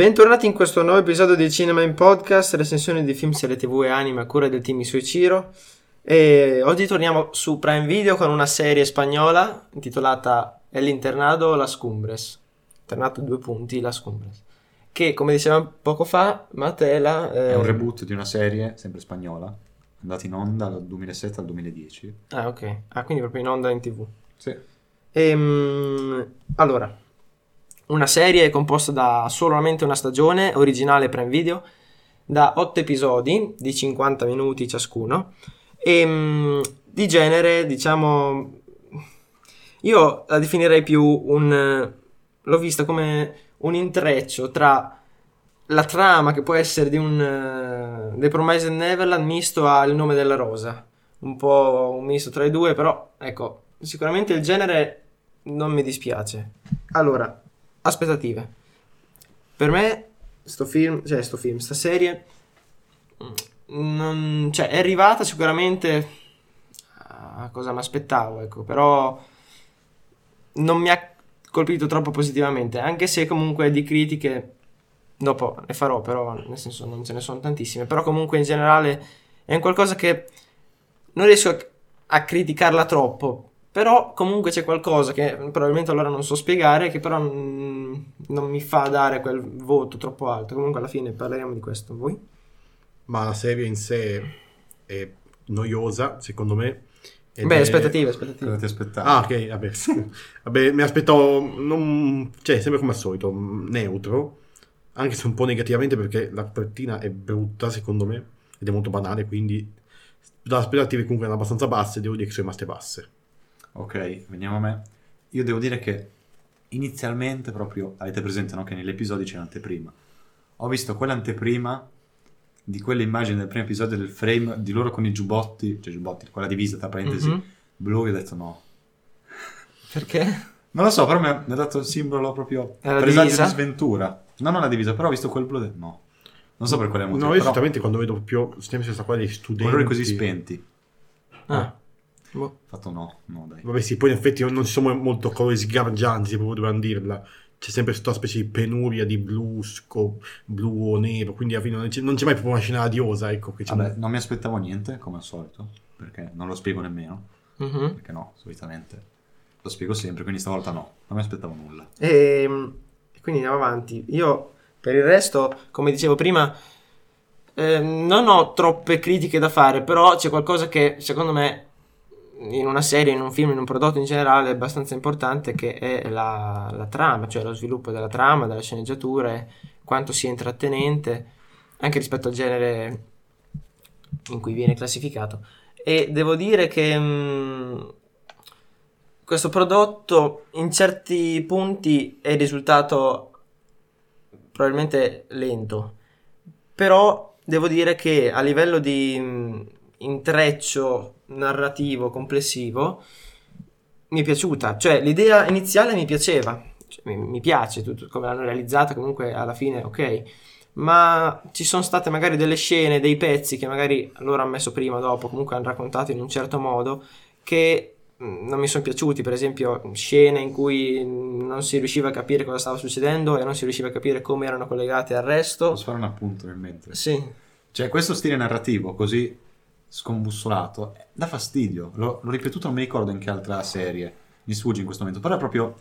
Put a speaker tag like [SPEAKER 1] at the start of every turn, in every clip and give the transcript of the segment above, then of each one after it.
[SPEAKER 1] Bentornati in questo nuovo episodio di Cinema in Podcast, recensione di film, serie tv e anime a cura del team Isuichiro. E oggi torniamo su Prime Video con una serie spagnola intitolata El Internado Las Cumbres. Internato due punti Las Cumbres. Che, come dicevamo poco fa, Matela...
[SPEAKER 2] È un reboot di una serie, sempre spagnola, andata in onda dal 2007 al 2010.
[SPEAKER 1] Ah, ok. Ah, quindi proprio in onda in tv.
[SPEAKER 2] Sì.
[SPEAKER 1] Ehm, allora, una serie composta da solamente una stagione, originale Prime Video, da 8 episodi di 50 minuti ciascuno, e mm, di genere, diciamo, io la definirei più un... l'ho vista come un intreccio tra la trama che può essere di un The Promised Neverland misto al nome della rosa, un po' un misto tra i due, però ecco, sicuramente il genere non mi dispiace. Allora, aspettative. Per me, sto film, cioè sto film, sta serie, non, cioè è arrivata sicuramente a cosa mi aspettavo, ecco, però non mi ha colpito troppo positivamente, anche se comunque di critiche dopo ne farò, però nel senso non ce ne sono tantissime, però comunque in generale è un qualcosa che non riesco a, a criticarla troppo, però comunque c'è qualcosa che probabilmente allora non so spiegare, che però non, non mi fa dare quel voto troppo alto. Comunque alla fine parleremo di questo. Voi?
[SPEAKER 3] Ma la serie in sé è noiosa, secondo me.
[SPEAKER 1] Beh,
[SPEAKER 3] è-
[SPEAKER 1] aspettative,
[SPEAKER 2] Cosa
[SPEAKER 1] aspettative.
[SPEAKER 2] ti aspettavi?
[SPEAKER 3] Ah, ok, vabbè. vabbè, mi aspettavo, non, cioè, sempre come al solito, neutro, anche se un po' negativamente perché la copertina è brutta, secondo me, ed è molto banale, quindi le aspettative comunque erano abbastanza basse, devo dire che sono rimaste basse.
[SPEAKER 2] Ok, veniamo a me. Io devo dire che inizialmente proprio, avete presente no, che negli episodi c'è un'anteprima. Ho visto quell'anteprima di quelle immagini del primo episodio del frame di loro con i giubbotti, cioè giubbotti, quella divisa tra parentesi,
[SPEAKER 1] Mhm.
[SPEAKER 2] blu, e ho detto no.
[SPEAKER 1] Perché?
[SPEAKER 2] Non lo so, però mi ha, mi ha dato il simbolo proprio presagio
[SPEAKER 1] divisa?
[SPEAKER 2] di sventura. No, non la divisa, però ho visto quel blu e ho detto no. Non so per quale motivo,
[SPEAKER 3] No, io
[SPEAKER 2] però
[SPEAKER 3] esolutamente quando vedo proprio sempre questa qua dei studenti...
[SPEAKER 2] colori così spenti.
[SPEAKER 1] Ah. Boh.
[SPEAKER 2] Ho fatto no, no dai.
[SPEAKER 3] Vabbè sì, poi in effetti non ci sono molto colori sgargianti, se proprio dobbiamo dirla. C'è sempre questa specie di penuria di blu, sco- blu o nero, quindi alla fine non c'è, non c'è mai proprio una scena radiosa, ecco. Che c'è
[SPEAKER 2] Vabbè, non mi aspettavo niente, come al solito, perché non lo spiego nemmeno,
[SPEAKER 1] Mhm.
[SPEAKER 2] perché no, solitamente lo spiego sempre, quindi stavolta no, non mi aspettavo nulla.
[SPEAKER 1] E quindi andiamo avanti. Io per il resto, come dicevo prima, ehm, non ho troppe critiche da fare, però c'è qualcosa che secondo me in una serie, in un film, in un prodotto in generale è abbastanza importante che è la, la trama, cioè lo sviluppo della trama, delle sceneggiature, quanto sia intrattenente, anche rispetto al genere in cui viene classificato. E devo dire che mh, questo prodotto in certi punti è risultato probabilmente lento, però devo dire che a livello di mh, intreccio narrativo complessivo mi è piaciuta, cioè l'idea iniziale mi piaceva, cioè, mi, mi piace tutto come l'hanno realizzata, comunque alla fine ok, ma ci sono state magari delle scene, dei pezzi che magari loro hanno messo prima o dopo, comunque hanno raccontato in un certo modo che mh, non mi sono piaciuti, per esempio scene in cui non si riusciva a capire cosa stava succedendo e non si riusciva a capire come erano collegate al resto.
[SPEAKER 2] Posso fare un appunto nel mentre?
[SPEAKER 1] Sì,
[SPEAKER 2] Cioè, questo stile narrativo così scombussolato eh, dà fastidio. L'ho, l'ho ripetuto, non mi ricordo in che altra serie mi sfugge in questo momento, però è proprio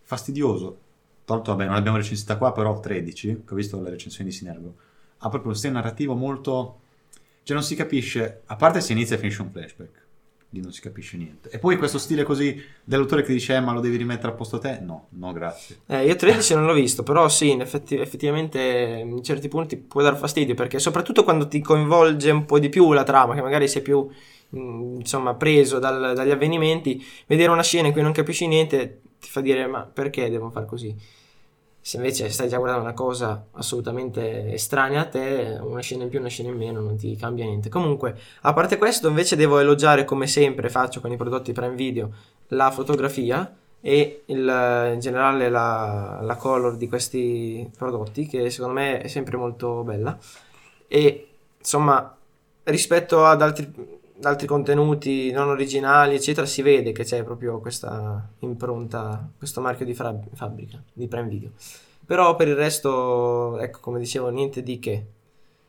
[SPEAKER 2] fastidioso. Tolto, vabbè, non l'abbiamo recensita qua, però 13, che ho visto le recensioni di Sinergo. Ha proprio un stile narrativo molto... Cioè, non si capisce, a parte se inizia e finisce un flashback, lì non si capisce niente. E poi questo stile così dell'autore che dice, eh, ma lo devi rimettere a posto te? No, no, grazie.
[SPEAKER 1] Eh, io 13 non l'ho visto, però sì, in effetti- effettivamente in certi punti può dar fastidio perché soprattutto quando ti coinvolge un po' di più la trama, che magari sei più mh, insomma preso dal- dagli avvenimenti, vedere una scena in cui non capisci niente ti fa dire ma perché devo fare così? Se invece stai già guardando una cosa assolutamente estranea a te, una scena in più, una scena in meno, non ti cambia niente. Comunque, a parte questo, invece devo elogiare come sempre faccio con i prodotti Prime Video la fotografia e il- in generale la, la color di questi prodotti che secondo me è sempre molto bella e insomma rispetto ad altri, altri contenuti non originali eccetera si vede che c'è proprio questa impronta questo marchio di fra- fabbrica di Prime Video Però per il resto, ecco, come dicevo, niente di che.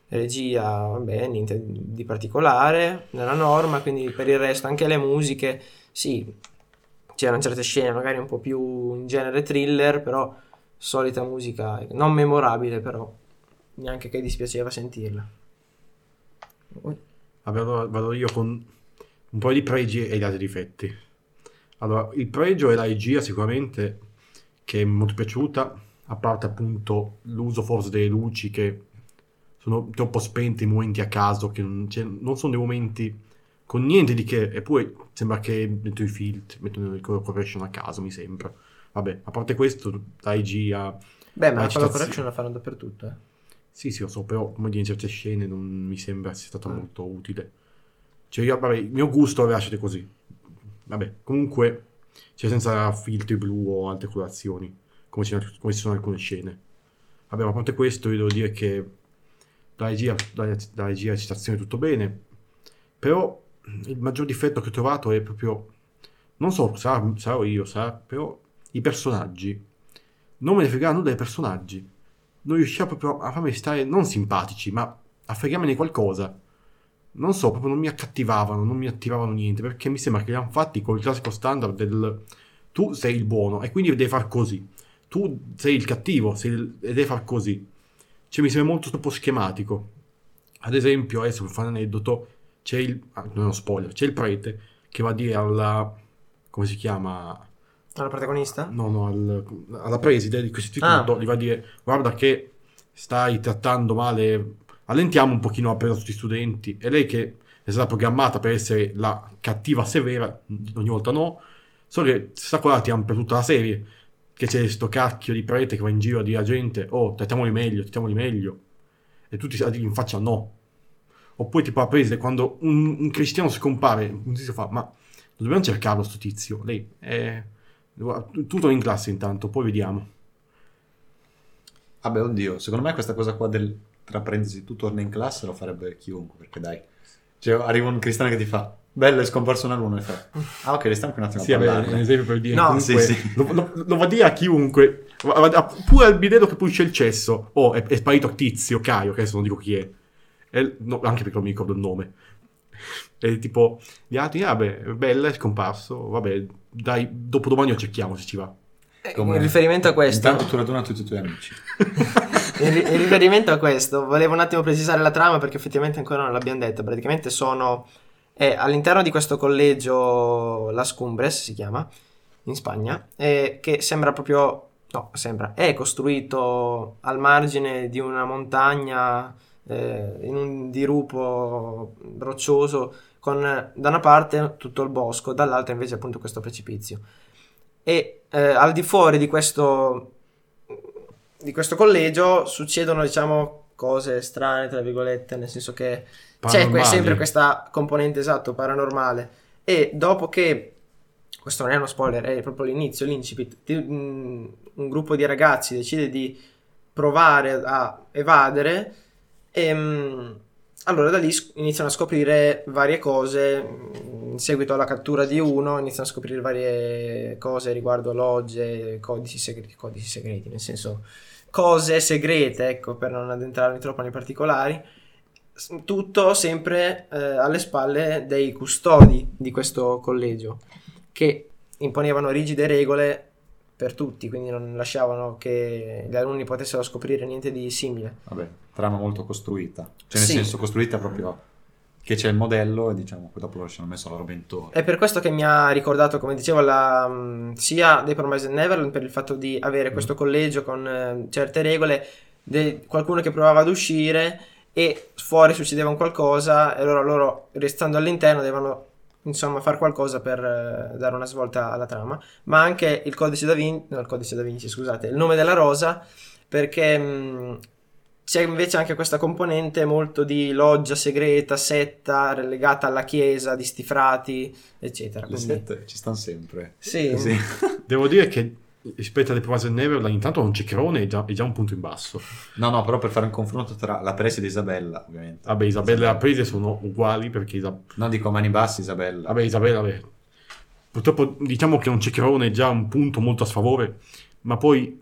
[SPEAKER 1] Regia, vabbè, niente di particolare nella norma, quindi per il resto anche le musiche, sì, c'erano certe scene magari un po' più in genere thriller, però solita musica, non memorabile però, neanche che dispiaceva sentirla.
[SPEAKER 3] Allora vado io con un po' di pregi e gli altri difetti. Allora, il pregio è la regia sicuramente, che è molto piaciuta, a parte appunto l'uso forse delle luci che sono troppo spente i momenti a caso, che non, cioè, non sono dei momenti con niente di che, eppure sembra che mettono i filtri, mettono il color correction a caso, mi sembra. Vabbè, a parte questo, la regia...
[SPEAKER 1] Beh, ma la color
[SPEAKER 3] recitazione-
[SPEAKER 1] correction la fanno dappertutto, eh.
[SPEAKER 3] Sì, sì, lo so, però come dire, in certe scene non mi sembra sia stato
[SPEAKER 1] Mm.
[SPEAKER 3] molto utile. Cioè, io, vabbè, il mio gusto lo lasciate così. Vabbè, comunque, cioè senza filtri blu o altre colorazioni, come ci, come ci sono alcune scene. Vabbè, ma a parte questo, io devo dire che la regia, la, la regia, la recitazione tutto bene, però il maggior difetto che ho trovato è proprio, non so, sarò io, sarà, però i personaggi. Non me ne frega nulla dei personaggi non riusciva proprio a farmi stare non simpatici, ma a fregarmene qualcosa. Non so, proprio non mi accattivavano, non mi attivavano niente, perché mi sembra che li hanno fatti col classico standard del tu sei il buono e quindi devi far così. Tu sei il cattivo sei il- e devi far così. Cioè mi sembra molto troppo schematico. Ad esempio, adesso per fare un aneddoto, c'è il... ah, non è uno spoiler, c'è il prete che va a dire alla... come si chiama?
[SPEAKER 1] Alla protagonista?
[SPEAKER 3] No, no, al- alla preside di questo istituto
[SPEAKER 1] Ah.
[SPEAKER 3] gli va a dire guarda che stai trattando male, allentiamo un pochino la presa sugli studenti. E lei che è stata programmata per essere la cattiva severa, ogni volta no, solo che sta qua ti per tutta la serie, che c'è sto cacchio di prete che va in giro a dire alla gente oh, trattiamoli meglio, trattiamoli meglio. E tutti a dire in faccia no. Oppure tipo la preside, quando un, un cristiano scompare, un tizio fa, ma dobbiamo cercarlo sto tizio. Lei è... Tutto in classe intanto, poi vediamo.
[SPEAKER 2] Vabbè, oddio, secondo me questa cosa qua del tra parentesi tu torni in classe lo farebbe chiunque, perché dai. Cioè, arriva un cristiano che ti fa bello, è scomparso un alunno e fa ah ok, restiamo qui un attimo
[SPEAKER 3] Sì,
[SPEAKER 2] a
[SPEAKER 3] vabbè,
[SPEAKER 2] parlarne.
[SPEAKER 3] un esempio per dire
[SPEAKER 1] No,
[SPEAKER 3] comunque,
[SPEAKER 2] sì, sì.
[SPEAKER 3] Lo, lo- lo va a dire a chiunque, pure al bidello che pulisce il cesso. Oh, è, è sparito Tizio, Caio, che adesso non dico chi è. E- no, anche perché non mi ricordo il nome. E tipo, gli altri, ah, beh, è bella, è scomparso, vabbè, dai, dopodomani lo cerchiamo se ci va.
[SPEAKER 1] Eh,
[SPEAKER 2] Come-
[SPEAKER 1] In riferimento a questo,
[SPEAKER 2] Intanto tu raduna tutti i tuoi amici.
[SPEAKER 1] in, ri- in riferimento a questo, volevo un attimo precisare la trama perché effettivamente ancora non l'abbiamo detto. Praticamente sono è all'interno di questo collegio Las Cumbres si chiama in Spagna, eh, che sembra proprio no, sembra è costruito al margine di una montagna eh, in un dirupo roccioso con da una parte tutto il bosco, dall'altra invece appunto questo precipizio. E eh, al di fuori di questo di questo collegio succedono diciamo cose strane tra virgolette nel senso che c'è
[SPEAKER 3] Paranormali.
[SPEAKER 1] sempre questa componente esatto paranormale e dopo che questo non è uno spoiler è proprio l'inizio l'incipit mm, un gruppo di ragazzi decide di provare a evadere e mm, allora da lì iniziano a scoprire varie cose in seguito alla cattura di uno iniziano a scoprire varie cose riguardo logge codici segreti, codici segreti nel senso cose segrete ecco per non addentrarmi troppo nei particolari. Tutto sempre eh, alle spalle dei custodi di questo collegio che imponevano rigide regole per tutti quindi non lasciavano che gli alunni potessero scoprire niente di simile.
[SPEAKER 2] Vabbè, trama molto costruita. Cioè, nel
[SPEAKER 1] Sì.
[SPEAKER 2] senso, costruita proprio che c'è il modello e diciamo, poi dopo ci hanno messo la roba intorno.
[SPEAKER 1] È per questo che mi ha ricordato, come dicevo, la, mh, sia dei Promised Neverland per il fatto di avere questo collegio con eh, certe regole, de- qualcuno che provava ad uscire e fuori succedeva un qualcosa e allora loro, restando all'interno, devono insomma fare qualcosa per eh, dare una svolta alla trama. Ma anche il codice da Vinci, no, il codice da Vinci, scusate, il nome della rosa, perché mh, c'è invece anche questa componente molto di loggia segreta, setta, legata alla chiesa, di sti frati, eccetera.
[SPEAKER 2] Le
[SPEAKER 1] Quindi-
[SPEAKER 2] sette ci stanno sempre.
[SPEAKER 1] Sì,
[SPEAKER 2] Sì.
[SPEAKER 3] Devo dire che rispetto alle Promised Neverland, intanto un ciccherone è già, è già un punto in basso.
[SPEAKER 2] No, no, però per fare un confronto tra la preside e Isabella, ovviamente.
[SPEAKER 3] Vabbè, Isabella e la Prese sono uguali perché Isa-
[SPEAKER 2] Non dico a mani bassi, Isabella.
[SPEAKER 3] Vabbè, Isabella, vabbè. Purtroppo diciamo che un ciccherone è già un punto molto a sfavore, ma poi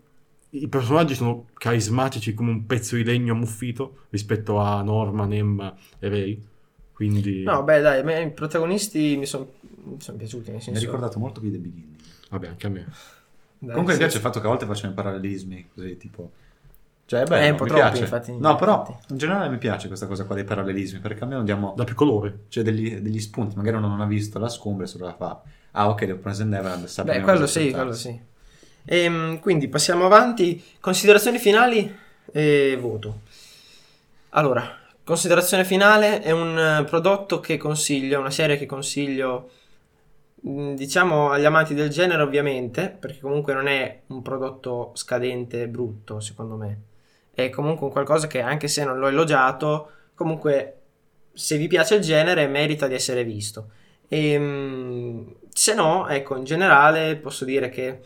[SPEAKER 3] i personaggi sono carismatici come un pezzo di legno ammuffito rispetto a Norman, Emma e Ray. Quindi,
[SPEAKER 1] No, beh, dai, me i protagonisti mi sono piaciuti, nel
[SPEAKER 2] Mi ha
[SPEAKER 1] senso...
[SPEAKER 2] ricordato molto più The Beginning.
[SPEAKER 3] vabbè, anche a me.
[SPEAKER 1] dai,
[SPEAKER 2] Comunque mi piace il fatto che a volte facciano i parallelismi, così tipo... Cioè, è
[SPEAKER 1] Eh,
[SPEAKER 2] bello,
[SPEAKER 1] un po'
[SPEAKER 2] mi
[SPEAKER 1] troppi,
[SPEAKER 2] piace.
[SPEAKER 1] infatti,
[SPEAKER 2] no, però
[SPEAKER 1] infatti.
[SPEAKER 2] in generale mi piace questa cosa qua dei parallelismi, perché almeno diamo
[SPEAKER 3] Da più colore.
[SPEAKER 2] cioè, degli, degli spunti. Magari uno non ha visto la scombra e solo la fa. Ah, ok, The Present Neverland
[SPEAKER 1] Beh,
[SPEAKER 2] bene
[SPEAKER 1] quello sì, quello sì. Ehm, quindi passiamo avanti. Considerazioni finali e voto. Allora, considerazione finale è un eh, prodotto che consiglio, una serie che consiglio, mh, diciamo agli amanti del genere ovviamente, perché comunque non è un prodotto scadente e brutto, secondo me. È comunque un qualcosa che anche se non l'ho elogiato, comunque se vi piace il genere merita di essere visto. E, se no, ecco, in generale posso dire che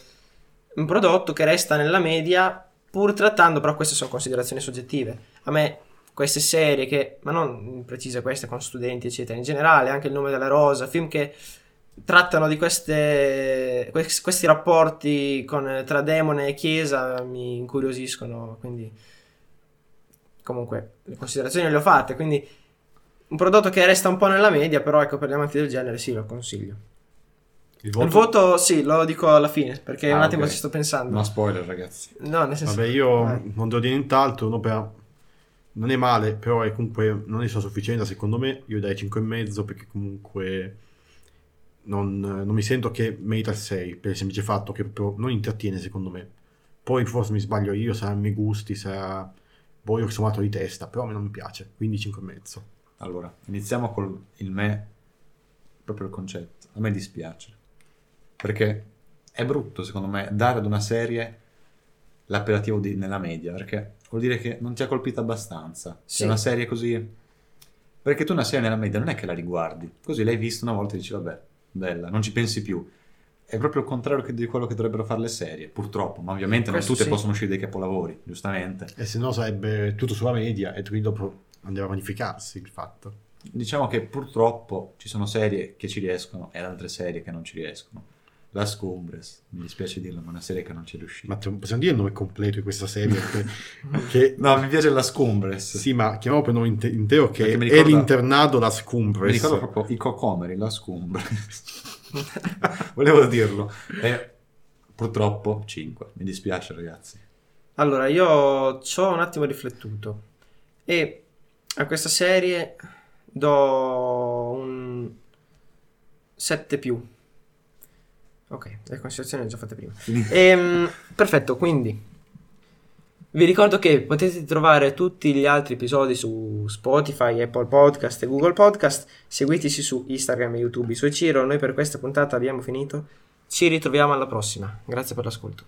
[SPEAKER 1] un prodotto che resta nella media, pur trattando, però queste sono considerazioni soggettive. A me queste serie che, ma non precise queste con studenti, eccetera, in generale, anche il nome della rosa, film che trattano di queste, quest- questi rapporti con, tra demone e chiesa mi incuriosiscono, quindi comunque le considerazioni le ho fatte, quindi un prodotto che resta un po' nella media, però ecco per gli amanti del genere sì, lo consiglio.
[SPEAKER 3] Il
[SPEAKER 1] Il voto sì, lo dico alla fine, perché
[SPEAKER 2] Ah,
[SPEAKER 1] un attimo
[SPEAKER 2] ok.
[SPEAKER 1] ci sto pensando.
[SPEAKER 2] No spoiler, ragazzi.
[SPEAKER 1] No, nel senso...
[SPEAKER 3] Vabbè, io
[SPEAKER 1] Vai.
[SPEAKER 3] non devo dire nient'altro. un'opera non è male, però è comunque non è sufficiente secondo me. Io dai 5,5 perché comunque non, non mi sento che merita il 6 per il semplice fatto che proprio non intrattiene secondo me. Poi forse mi sbaglio io, saranno i miei gusti, sarà io sono matto di testa, però a me non mi piace, quindi 5,5.
[SPEAKER 2] Allora, iniziamo col il me, proprio il concetto. A me dispiace. Perché è brutto, secondo me, dare ad una serie l'appellativo di- nella media, perché vuol dire che non ti ha colpito abbastanza.
[SPEAKER 1] Sì.
[SPEAKER 2] Se una serie così... Perché tu una serie nella media non è che la riguardi, così l'hai vista una volta e dici, vabbè, bella, non ci pensi più. È proprio il contrario di quello che dovrebbero fare le serie, purtroppo, ma ovviamente non
[SPEAKER 1] Questo
[SPEAKER 2] tutte
[SPEAKER 1] sì.
[SPEAKER 2] possono uscire dei capolavori, giustamente.
[SPEAKER 3] E se no sarebbe tutto sulla media e quindi dopo andava a vanificarsi il fatto.
[SPEAKER 2] Diciamo che purtroppo ci sono serie che ci riescono e altre serie che non ci riescono. La Scumbres, mi dispiace dirlo, ma è una serie che non ci è riuscita.
[SPEAKER 3] Ma possiamo dire il nome completo di questa serie? che, che-
[SPEAKER 2] No, mi piace la Scumbres.
[SPEAKER 3] sì, ma chiamiamo per nome inte- intero che
[SPEAKER 2] mi
[SPEAKER 3] è
[SPEAKER 2] ricorda-
[SPEAKER 3] l'internato La
[SPEAKER 2] Mi
[SPEAKER 3] Scumbres.
[SPEAKER 2] ricordo proprio i cocomeri, la Scumbres. Volevo dirlo. E purtroppo 5. Mi dispiace, ragazzi.
[SPEAKER 1] Allora, io ci ho un attimo riflettuto e a questa serie do un 7 più. Ok, le considerazioni le ho già fatte prima.
[SPEAKER 2] Quindi-
[SPEAKER 1] Ehm, perfetto, quindi vi ricordo che potete trovare tutti gli altri episodi su Spotify, Apple Podcast e Google Podcast. Seguiteci su Instagram e YouTube. Su Ciro, noi per questa puntata abbiamo finito. Ci ritroviamo alla prossima. Grazie per l'ascolto.